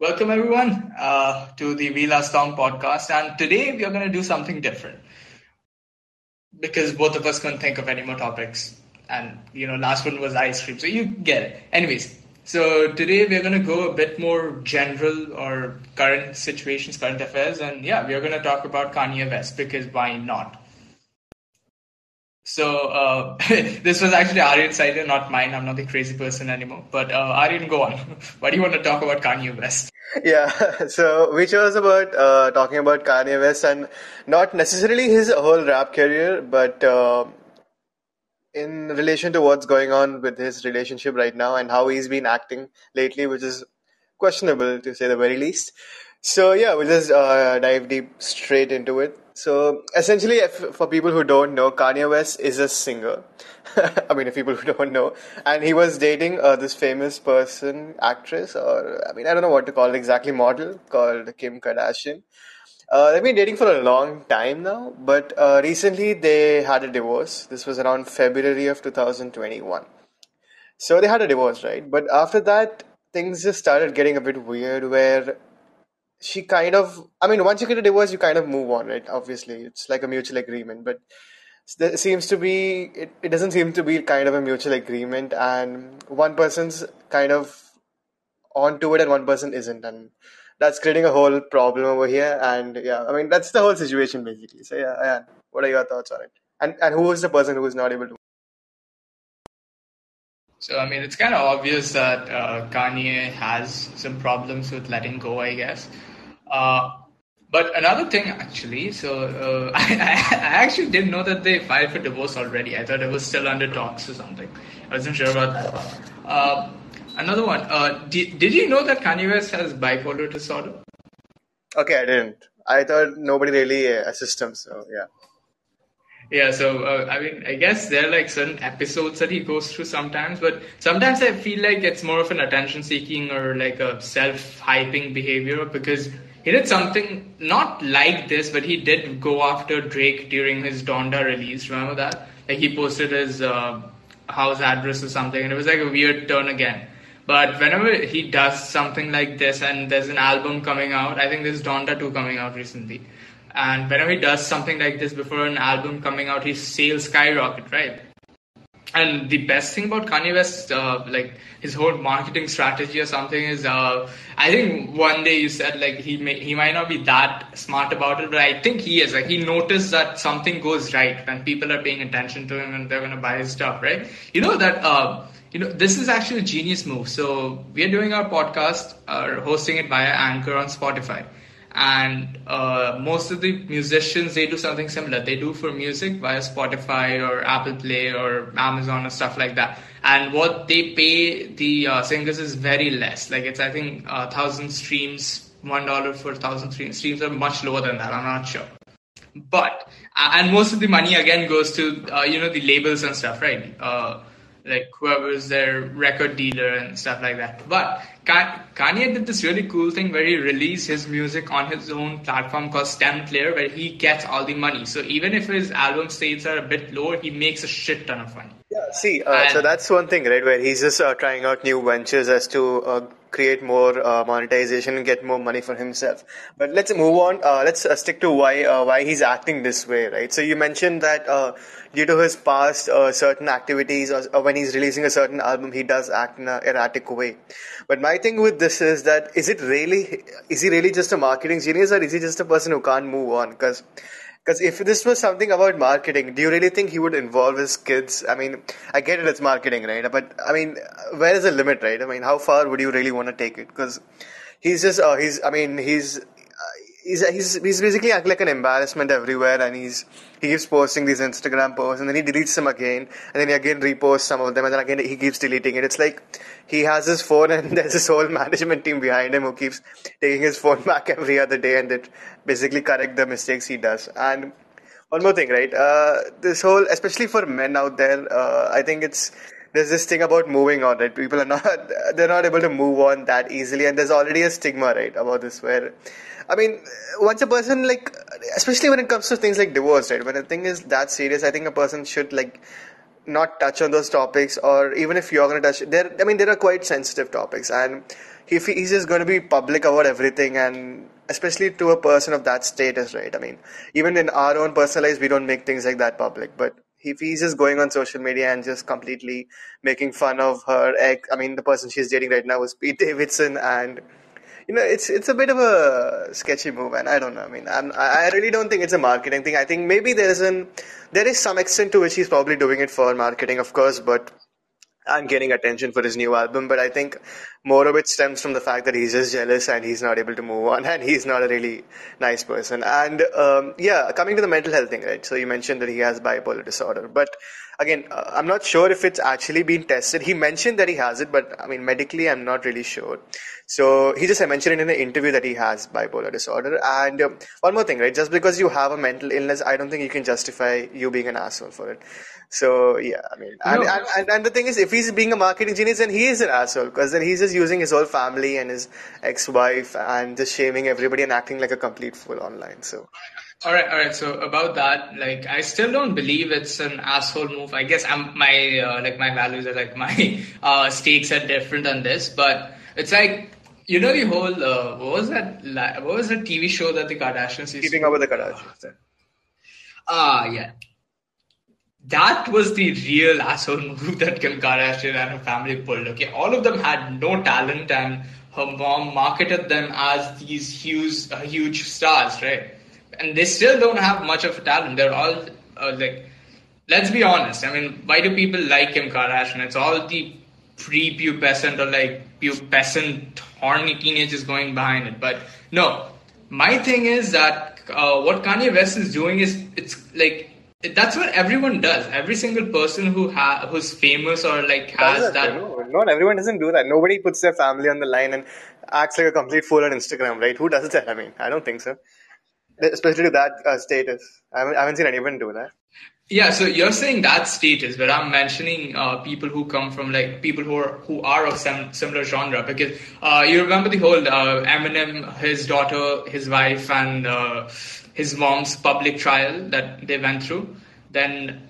Welcome, everyone, uh, to the We Last podcast. And today we are going to do something different because both of us couldn't think of any more topics. And, you know, last one was ice cream. So you get it. Anyways, so today we're going to go a bit more general or current situations, current affairs. And yeah, we're going to talk about Kanye West because why not? So uh, this was actually Aryan's idea, not mine. I'm not the crazy person anymore. But uh, Aryan, go on. Why do you want to talk about Kanye West? Yeah, so we chose about uh, talking about Kanye West and not necessarily his whole rap career, but uh, in relation to what's going on with his relationship right now and how he's been acting lately, which is questionable to say the very least. So yeah, we'll just uh, dive deep straight into it. So essentially, if, for people who don't know, Kanye West is a singer. I mean, if people who don't know, and he was dating uh, this famous person, actress, or I mean, I don't know what to call it exactly, model called Kim Kardashian. Uh, they've been dating for a long time now, but uh, recently they had a divorce. This was around February of 2021. So they had a divorce, right? But after that, things just started getting a bit weird where she kind of i mean once you get a divorce you kind of move on right? Obviously it's like a mutual agreement but there seems to be it, it doesn't seem to be kind of a mutual agreement and one person's kind of onto it and one person isn't and that's creating a whole problem over here and yeah i mean that's the whole situation basically. So yeah, yeah. what are your thoughts on it? And and who is the person who is not able to so I mean, it's kind of obvious that uh, Kanye has some problems with letting go, I guess. Uh, but another thing, actually, so uh, I, I, actually didn't know that they filed for divorce already. I thought it was still under talks or something. I wasn't sure about that. Uh, another one. Uh, did, did you know that Kanye West has bipolar disorder? Okay, I didn't. I thought nobody really uh, assisted him, so yeah. Yeah, so uh, I mean, I guess there are like certain episodes that he goes through sometimes, but sometimes I feel like it's more of an attention seeking or like a self hyping behavior because he did something not like this, but he did go after Drake during his Donda release. Remember that? Like he posted his uh, house address or something, and it was like a weird turn again. But whenever he does something like this, and there's an album coming out, I think there's Donda 2 coming out recently and whenever he does something like this before an album coming out, his sales skyrocket, right? And the best thing about Kanye West, uh, like his whole marketing strategy or something, is uh, I think one day you said like he may, he might not be that smart about it, but I think he is. Like he noticed that something goes right when people are paying attention to him and they're gonna buy his stuff, right? You know that. Uh, you know this is actually a genius move. So we are doing our podcast, uh, hosting it via Anchor on Spotify and uh, most of the musicians they do something similar. They do for music via spotify or apple play or amazon or stuff like that. And what they pay the uh, singers is very less. Like it's i think a uh, thousand streams one dollar for thousand streams are much lower than that. I'm not sure. But and most of the money again goes to uh, you know the labels and stuff right? Uh, like whoever's their record dealer and stuff like that. But Kanye did this really cool thing where he released his music on his own platform called STEM Player, where he gets all the money. So even if his album sales are a bit lower, he makes a shit ton of money. Yeah, see, uh, so that's one thing, right? Where he's just uh, trying out new ventures as to uh, create more uh, monetization and get more money for himself. But let's move on. Uh, let's uh, stick to why uh, why he's acting this way, right? So you mentioned that uh, due to his past uh, certain activities, or, when he's releasing a certain album, he does act in an erratic way. But my thing with this is that is it really is he really just a marketing genius, or is he just a person who can't move on? Because because if this was something about marketing, do you really think he would involve his kids? I mean, I get it, it's marketing, right? But I mean, where is the limit, right? I mean, how far would you really want to take it? Because he's just, uh, he's, I mean, he's he's, he's he's basically acting like an embarrassment everywhere, and he's he keeps posting these Instagram posts, and then he deletes them again, and then he again reposts some of them, and then again he keeps deleting it. It's like he has his phone, and there's this whole management team behind him who keeps taking his phone back every other day, and it basically correct the mistakes he does. And one more thing, right? Uh, this whole, especially for men out there, uh, I think it's there's this thing about moving on, right? People are not they're not able to move on that easily, and there's already a stigma, right, about this where I mean, once a person like, especially when it comes to things like divorce, right? When a thing is that serious, I think a person should like not touch on those topics, or even if you're to touch, there. I mean, there are quite sensitive topics, and if he's just to be public about everything, and especially to a person of that status, right? I mean, even in our own personal lives, we don't make things like that public, but if he's just going on social media and just completely making fun of her ex, I mean, the person she's dating right now is Pete Davidson, and you know, it's it's a bit of a sketchy move, and I don't know. I mean, I'm, I really don't think it's a marketing thing. I think maybe there is an there is some extent to which he's probably doing it for marketing, of course, but I'm getting attention for his new album, but I think more of it stems from the fact that he's just jealous and he's not able to move on and he's not a really nice person. And um, yeah, coming to the mental health thing, right? So you mentioned that he has bipolar disorder, but again, uh, I'm not sure if it's actually been tested. He mentioned that he has it, but I mean, medically, I'm not really sure. So he just mentioned it in an interview that he has bipolar disorder. And um, one more thing, right? Just because you have a mental illness, I don't think you can justify you being an asshole for it. So yeah, I mean, and, and, and, and, the thing is, if he's being a marketing genius, then he is an asshole because then he's just using his whole family and his ex-wife and just shaming everybody and acting like a complete fool online. So. All right, all right. So about that, like, I still don't believe it's an asshole move. I guess I'm my uh, like my values are like my uh, stakes are different on this, but it's like you know the whole uh, what was that what was the TV show that the Kardashians used keeping up with the Kardashians. Ah, yeah that was the real asshole move that Kim Kardashian and her family pulled. Okay, all of them had no talent, and her mom marketed them as these huge, uh, huge stars, right? And they still don't have much of a talent. They're all uh, like, let's be honest. I mean, why do people like Kim Kardashian? It's all the pre-pubescent or like pubescent horny teenagers going behind it. But no, my thing is that uh, what Kanye West is doing is it's like that's what everyone does. Every single person who ha- who's famous or like has that. No, not everyone doesn't do that. Nobody puts their family on the line and acts like a complete fool on Instagram, right? Who does that? I mean, I don't think so. Especially to that uh, status. I haven't, I haven't, seen anyone do that. Yeah, so you're saying that status, but I'm mentioning uh, people who come from like people who are who are of some similar genre because uh, you remember the whole uh, Eminem, his daughter, his wife, and uh, his mom's public trial that they went through, then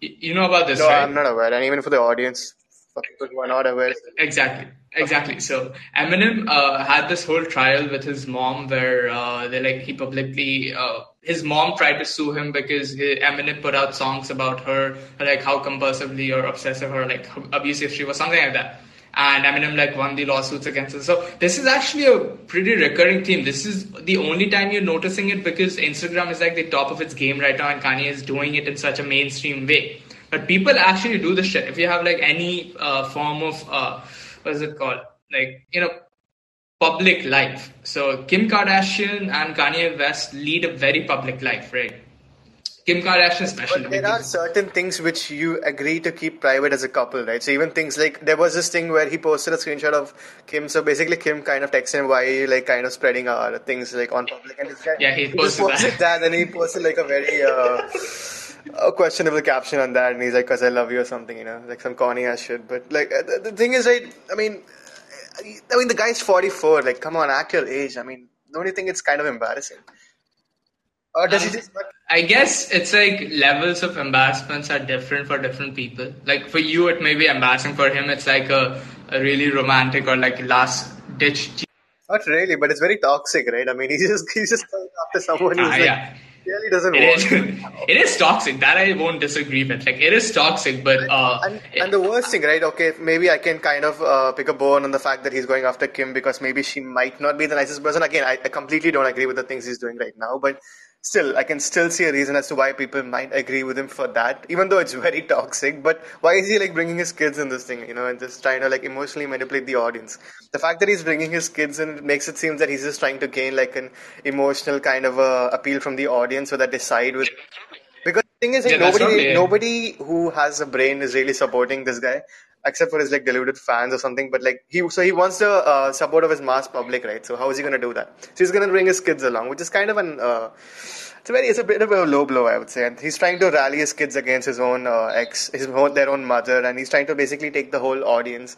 you know about this, no, right? I'm not aware, and even for the audience, for people who are not aware. Exactly, exactly. So Eminem uh, had this whole trial with his mom, where uh, they like he publicly. Uh, his mom tried to sue him because he, Eminem put out songs about her, like how compulsively or obsessive or like abusive she was, something like that and Eminem like won the lawsuits against her. So this is actually a pretty recurring theme. This is the only time you're noticing it because Instagram is like the top of its game right now, and Kanye is doing it in such a mainstream way. But people actually do this shit. If you have like any uh, form of uh, what is it called, like you know, public life. So Kim Kardashian and Kanye West lead a very public life, right? Kim Kardashian special. But there are certain things which you agree to keep private as a couple, right? So even things like there was this thing where he posted a screenshot of Kim. So basically, Kim kind of texted him, "Why you like kind of spreading our things like on public?" And this guy, yeah, he posted, he posted that. that, and he posted like a very. Uh, a questionable caption on that, and he's like, "Cause I love you" or something, you know, like some corny ass shit. But like, uh, the, the thing is, right? I mean, I mean, the guy's forty four. Like, come on, act your age. I mean, don't you think it's kind of embarrassing? Or does um, he just? I guess it's like levels of embarrassments are different for different people. Like for you, it may be embarrassing. For him, it's like a, a really romantic or like last ditch. Not really, but it's very toxic, right? I mean, he's just he's just after someone who's ah, like, yeah. Really doesn't it is, it is toxic. That I won't disagree with. Like it is toxic, but uh, and, and the worst thing, right? Okay, maybe I can kind of uh, pick a bone on the fact that he's going after Kim because maybe she might not be the nicest person. Again, I, I completely don't agree with the things he's doing right now, but still, I can still see a reason as to why people might agree with him for that, even though it's very toxic. But why is he like bringing his kids in this thing, you know, and just trying to like emotionally manipulate the audience? The fact that he's bringing his kids in makes it seem that he's just trying to gain like an emotional kind of uh, appeal from the audience so that they side with. Thing is, like, yeah, nobody, nobody who has a brain is really supporting this guy except for his like deluded fans or something. But like he, so he wants the uh, support of his mass public, right? So how is he going to do that? So he's going to bring his kids along, which is kind of an. Uh, it's a very, it's a bit of a low blow, I would say. And he's trying to rally his kids against his own uh, ex, his own, their own mother, and he's trying to basically take the whole audience,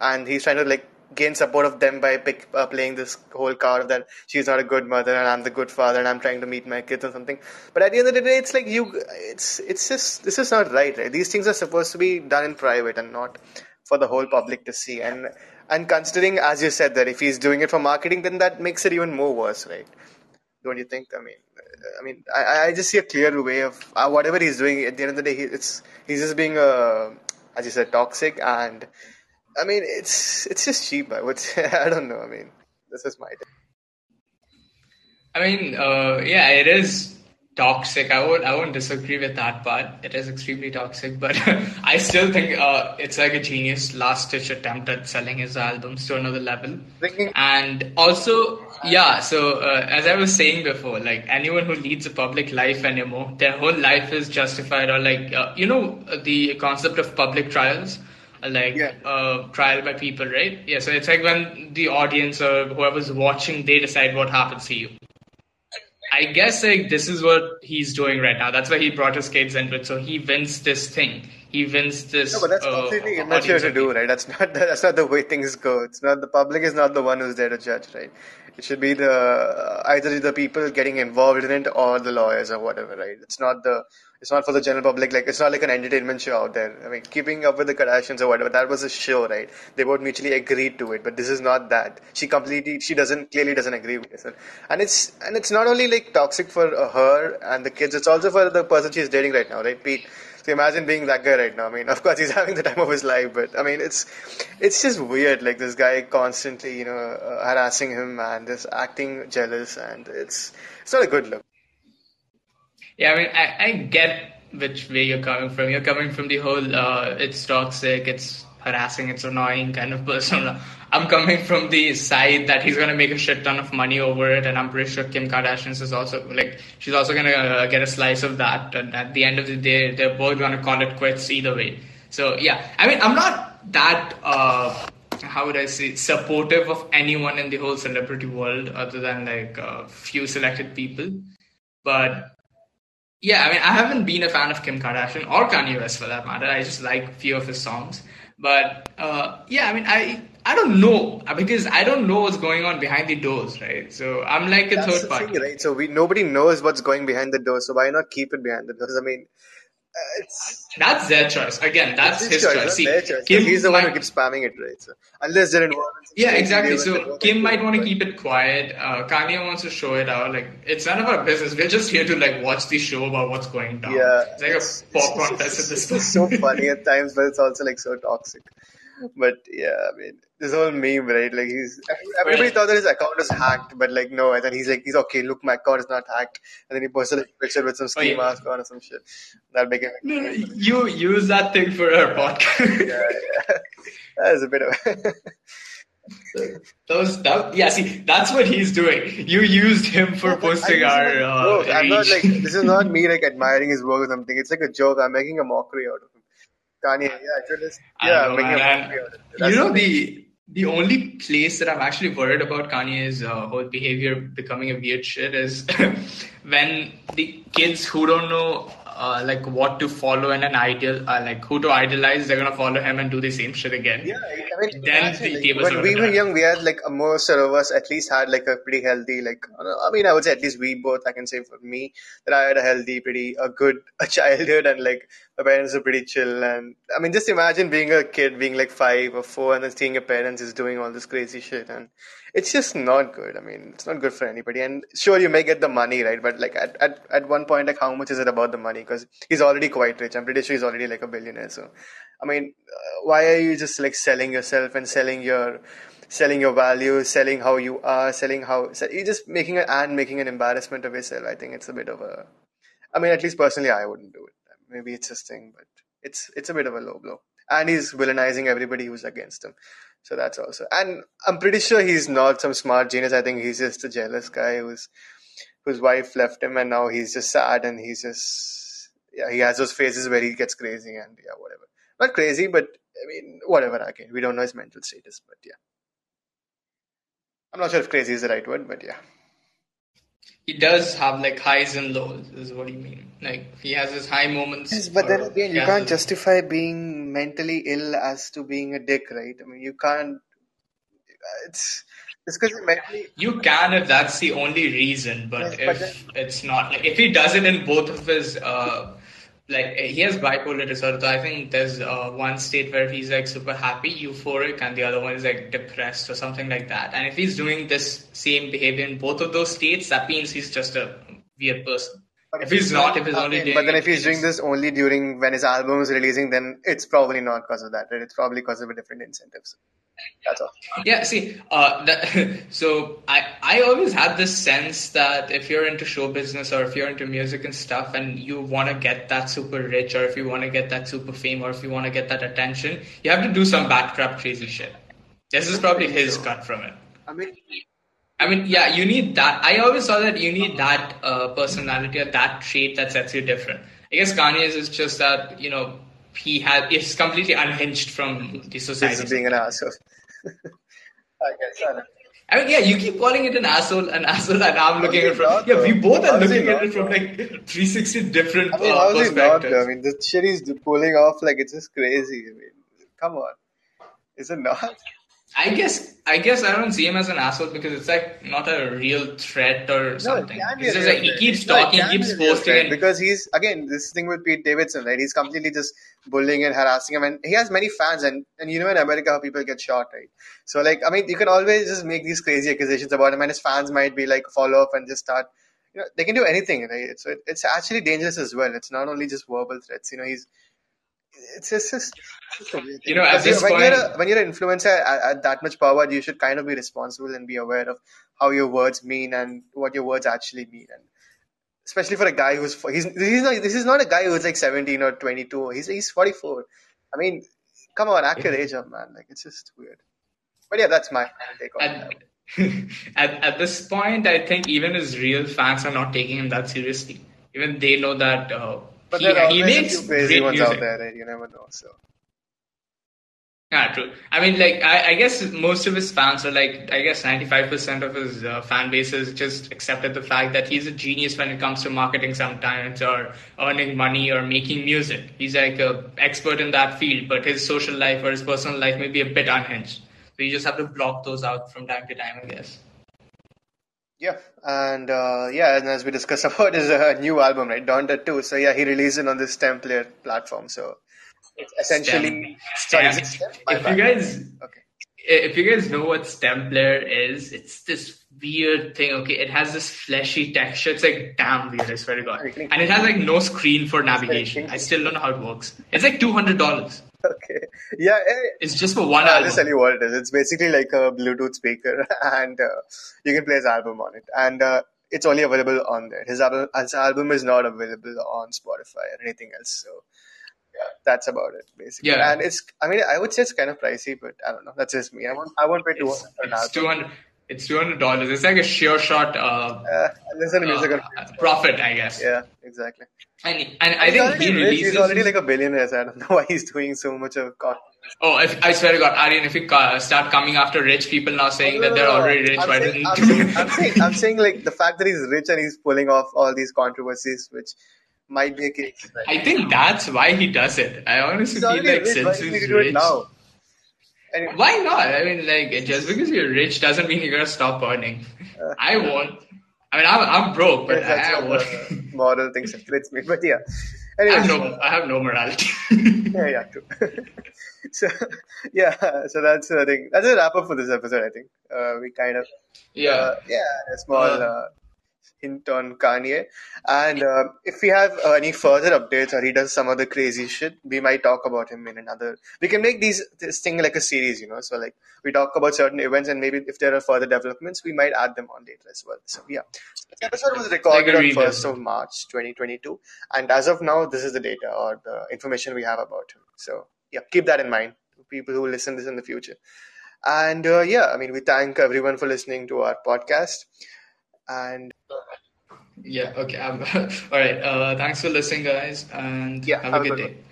and he's trying to like gain support of them by pick, uh, playing this whole card that she's not a good mother and I'm the good father and I'm trying to meet my kids or something. But at the end of the day, it's like you, it's it's just this is not right. right? These things are supposed to be done in private and not for the whole public to see. And and considering, as you said, that if he's doing it for marketing, then that makes it even more worse, right? Don't you think? I mean, I mean, I, I just see a clear way of uh, whatever he's doing. At the end of the day, he, it's he's just being a, as you said, toxic and I mean, it's it's just cheap. I would say. I don't know. I mean, this is my. Take. I mean, uh, yeah, it is toxic. I would I won't disagree with that part. It is extremely toxic, but I still think uh, it's like a genius last ditch attempt at selling his albums to another level. And also, yeah. So uh, as I was saying before, like anyone who leads a public life anymore, their whole life is justified, or like uh, you know the concept of public trials like yeah. uh, trial by people, right? Yeah, so it's like when the audience or whoever's watching, they decide what happens to you. I guess like this is what he's doing right now. That's why he brought his kids into it. So he wins this thing. He wins this. No, but that's uh, completely immature to do, right? That's not the, that's not the way things go. It's not the public is not the one who's there to judge, right? It should be the either the people getting involved in it or the lawyers or whatever, right? It's not the it's not for the general public. Like it's not like an entertainment show out there. I mean, keeping up with the Kardashians or whatever. That was a show, right? They both mutually agreed to it, but this is not that. She completely, she doesn't clearly doesn't agree with this, and it's and it's not only like toxic for uh, her and the kids. It's also for the person she's dating right now, right, Pete? So imagine being that guy right now. I mean, of course he's having the time of his life, but I mean, it's it's just weird. Like this guy constantly, you know, uh, harassing him and this acting jealous, and it's it's not a good look. Yeah, I mean, I, I get which way you're coming from. You're coming from the whole uh, it's toxic, it's harassing, it's annoying kind of person. I'm coming from the side that he's gonna make a shit ton of money over it, and I'm pretty sure Kim Kardashian is also like she's also gonna uh, get a slice of that. And at the end of the day, they're both gonna call it quits either way. So yeah, I mean, I'm not that. Uh, how would I say supportive of anyone in the whole celebrity world other than like a few selected people. But yeah, I mean, I haven't been a fan of Kim Kardashian or Kanye West for that matter. I just like a few of his songs. But uh, yeah, I mean, I I don't know because I don't know what's going on behind the doors, right? So I'm like a That's third party, thing, right? So we nobody knows what's going behind the doors. So why not keep it behind the doors? I mean, uh, it's that's their choice. Again, that's his, choice. choice. See, choice. Kim he's the might, one who keeps spamming it, right? So unless they're involved. Yeah, exactly. So Kim might want to keep it quiet. Uh, Kanye wants to show it out. Like it's none of our business. We're just here to like watch the show about what's going down. Yeah, it's like it's, a popcorn fest at this point. It's so funny at times, but it's also like so toxic. But yeah, I mean, this whole meme, right? Like he's everybody right. thought that his account was hacked, but like no, and then he's like, he's okay. Look, my account is not hacked, and then he posted a picture with some ski oh, yeah. mask on or some shit. That became. No, no, you use that thing for our podcast. yeah, yeah, that is a bit of. Those that yeah, see that's what he's doing. You used him for posting our. Uh, I'm not like this is not me like admiring his work or something. It's like a joke. I'm making a mockery out of him. Kanye, yeah, yeah, know, making man. a mockery out of it. you know the the only place that I'm actually worried about Kanye's uh, whole behavior becoming a weird shit is when the kids who don't know uh, like what to follow and an ideal, uh, like who to idolize, they're gonna follow him and do the same shit again. Yeah, I mean, then the like, when we were young, we had like most of us at least had like a pretty healthy, like I mean, I would say at least we both, I can say for me that I had a healthy, pretty a good a childhood, and like my parents are pretty chill. And I mean, just imagine being a kid, being like five or four, and then seeing your parents is doing all this crazy shit and it's just not good. I mean, it's not good for anybody. And sure, you may get the money, right? But like at, at, at one point, like how much is it about the money? Because he's already quite rich. I'm pretty sure he's already like a billionaire. So, I mean, uh, why are you just like selling yourself and selling your selling your values, selling how you are, selling how you're just making an and making an embarrassment of yourself. I think it's a bit of a. I mean, at least personally, I wouldn't do it. Maybe it's his thing, but it's it's a bit of a low blow. And he's villainizing everybody who's against him. So that's also, and I'm pretty sure he's not some smart genius. I think he's just a jealous guy who's whose wife left him, and now he's just sad, and he's just yeah, he has those phases where he gets crazy, and yeah, whatever. Not crazy, but I mean, whatever. Okay, we don't know his mental status, but yeah, I'm not sure if crazy is the right word, but yeah he does have like highs and lows is what you mean like he has his high moments yes but then again you can't justify being mentally ill as to being a dick right i mean you can't it's it's because mentally. You can if that's the only reason, but Yes, but if it's not, like if he does it in both of his, uh, like he has bipolar disorder. I think there's uh, one state where he's like super happy, euphoric, and the other one is like depressed or something like that. And if he's doing this same behavior in both of those states, that means he's just a weird person. But If he's not, if he's only doing but then if he's doing this only during when his album is releasing, then it's probably not because of that. Right? It's probably because of a different incentives. That's all. Yeah, see, uh, that, so I I always had this sense that if you're into show business or if you're into music and stuff, and you want to get that super rich, or if you want to get that super fame, or if you want to get that attention, you have to do some bad crap, crazy shit. This is probably his cut from it. I mean, I mean, yeah, you need that. I always saw that you need that uh, personality or that trait that sets you different. I guess Kanye's is just that you know he has is completely unhinged from the society. is being an asshole. I guess. I. I mean, yeah, you keep calling it an asshole, an asshole, and I'm looking at it from not, yeah. We both are looking at it from like 360 different I mean, uh, he not? perspectives. I mean, the shit he's pulling off, like, it's just crazy. I mean, come on. Is it not? I guess I guess I don't see him as an asshole because it's like not a real threat or No, something. be It's just like he keeps No, it talking, keeps be a real posting, and because he's again this thing with Pete Davidson, right? He's completely just bullying and harassing him, and he has many fans, and and you know in America how people get shot, right? So like, I mean, you can always just make these crazy accusations about him, and his fans might be like follow up and just start. You know, they can do anything, right? So it, it's actually dangerous as well. It's not only just verbal threats. You know, he's it's just, it's just a weird You know, at this when you're point- a, when you're an influencer at, at that much power, you should kind of be responsible and be aware of how your words mean and what your words actually mean. And especially for a guy who's he's he's not this is not a guy who's like 17 or 22. He's he's 44. I mean, come on, act your age up, man. Like it's just weird. But yeah, that's my take on that. at, at at this point, I think even his real fans are not taking him that seriously. Even they know that uh, But he, there are he always a makes few crazy great ones music. out there, right? You never know. So Yeah, true. I mean, like, I, I guess most of his fans are like, I guess 95% of his uh, fan base has just accepted the fact that he's a genius when it comes to marketing sometimes or earning money or making music. He's like a expert in that field, but his social life or his personal life may be a bit unhinged. So you just have to block those out from time to time, I guess. Yeah, and uh, yeah, and as we discussed about his uh, new album, right, Donda 2. So yeah, he released it on this STEM player platform. So it's essentially sorry, is STEM? If bad. you guys okay. if you guys know what stem player is, it's this weird thing. Okay, it has this fleshy texture. It's like damn weird. I swear to God. And it has like no screen for navigation. I still don't know how it works. It's like two hundred dollars. Okay. Yeah. eh, It's just for one hour. I'll just tell you what it is. It's basically like a Bluetooth speaker, and uh, you can play his album on it. And uh, it's only available on there. His album, his album is not available on Spotify or anything else. So yeah, that's about it basically. Yeah. And it's, I mean, I would say it's kind of pricey, but I don't know. That's just me. I won't, I won't pay two It's, hundred for an it's album. two hundred. It's two hundred dollars. It's like a sure shot uh, Uh, listen music. uh, profit, I guess. yeah, exactly. And and I think he rich. releases. He's already like a billionaire. So I don't know why he's doing so much of content. oh, if, I swear to God, Aryan, if you uh, start coming after rich people now saying that they're already rich, I'm why saying, I'm, saying, I'm, saying, I'm saying like the fact that he's rich and he's pulling off all these controversies, which might be a case. I think that's why he does it. I honestly He's feel like rich. Since he's to do it rich, now? Anyway, why not? I mean, like just because you're rich doesn't mean you're gonna stop earning. I won't. I mean, I'm, I'm broke, but yes, I, I won't. moral thing separates me. But yeah. I Anyway, have no, I have no morality. yeah, yeah, true. so yeah, so that's the thing. That's a wrap up for this episode. I think uh, we kind of yeah. uh, yeah, a small Uh, uh, hint on Kanye. And uh, if we have uh, any further updates or he does some other crazy shit, we might talk about him in another. We can make these this thing like a series, you know. So like we talk about certain events, and maybe if there are further developments, we might add them on later as well. So yeah, this episode was recorded on first of March, 2022, and as of now, this is the data or the information we have about him. So yeah, keep that in mind. People who listen this in the future. And uh, yeah, I mean, we thank everyone for listening to our podcast. And Yeah. Okay. All right. Uh, thanks for listening, guys, and Yeah, have, have a a good good day. one.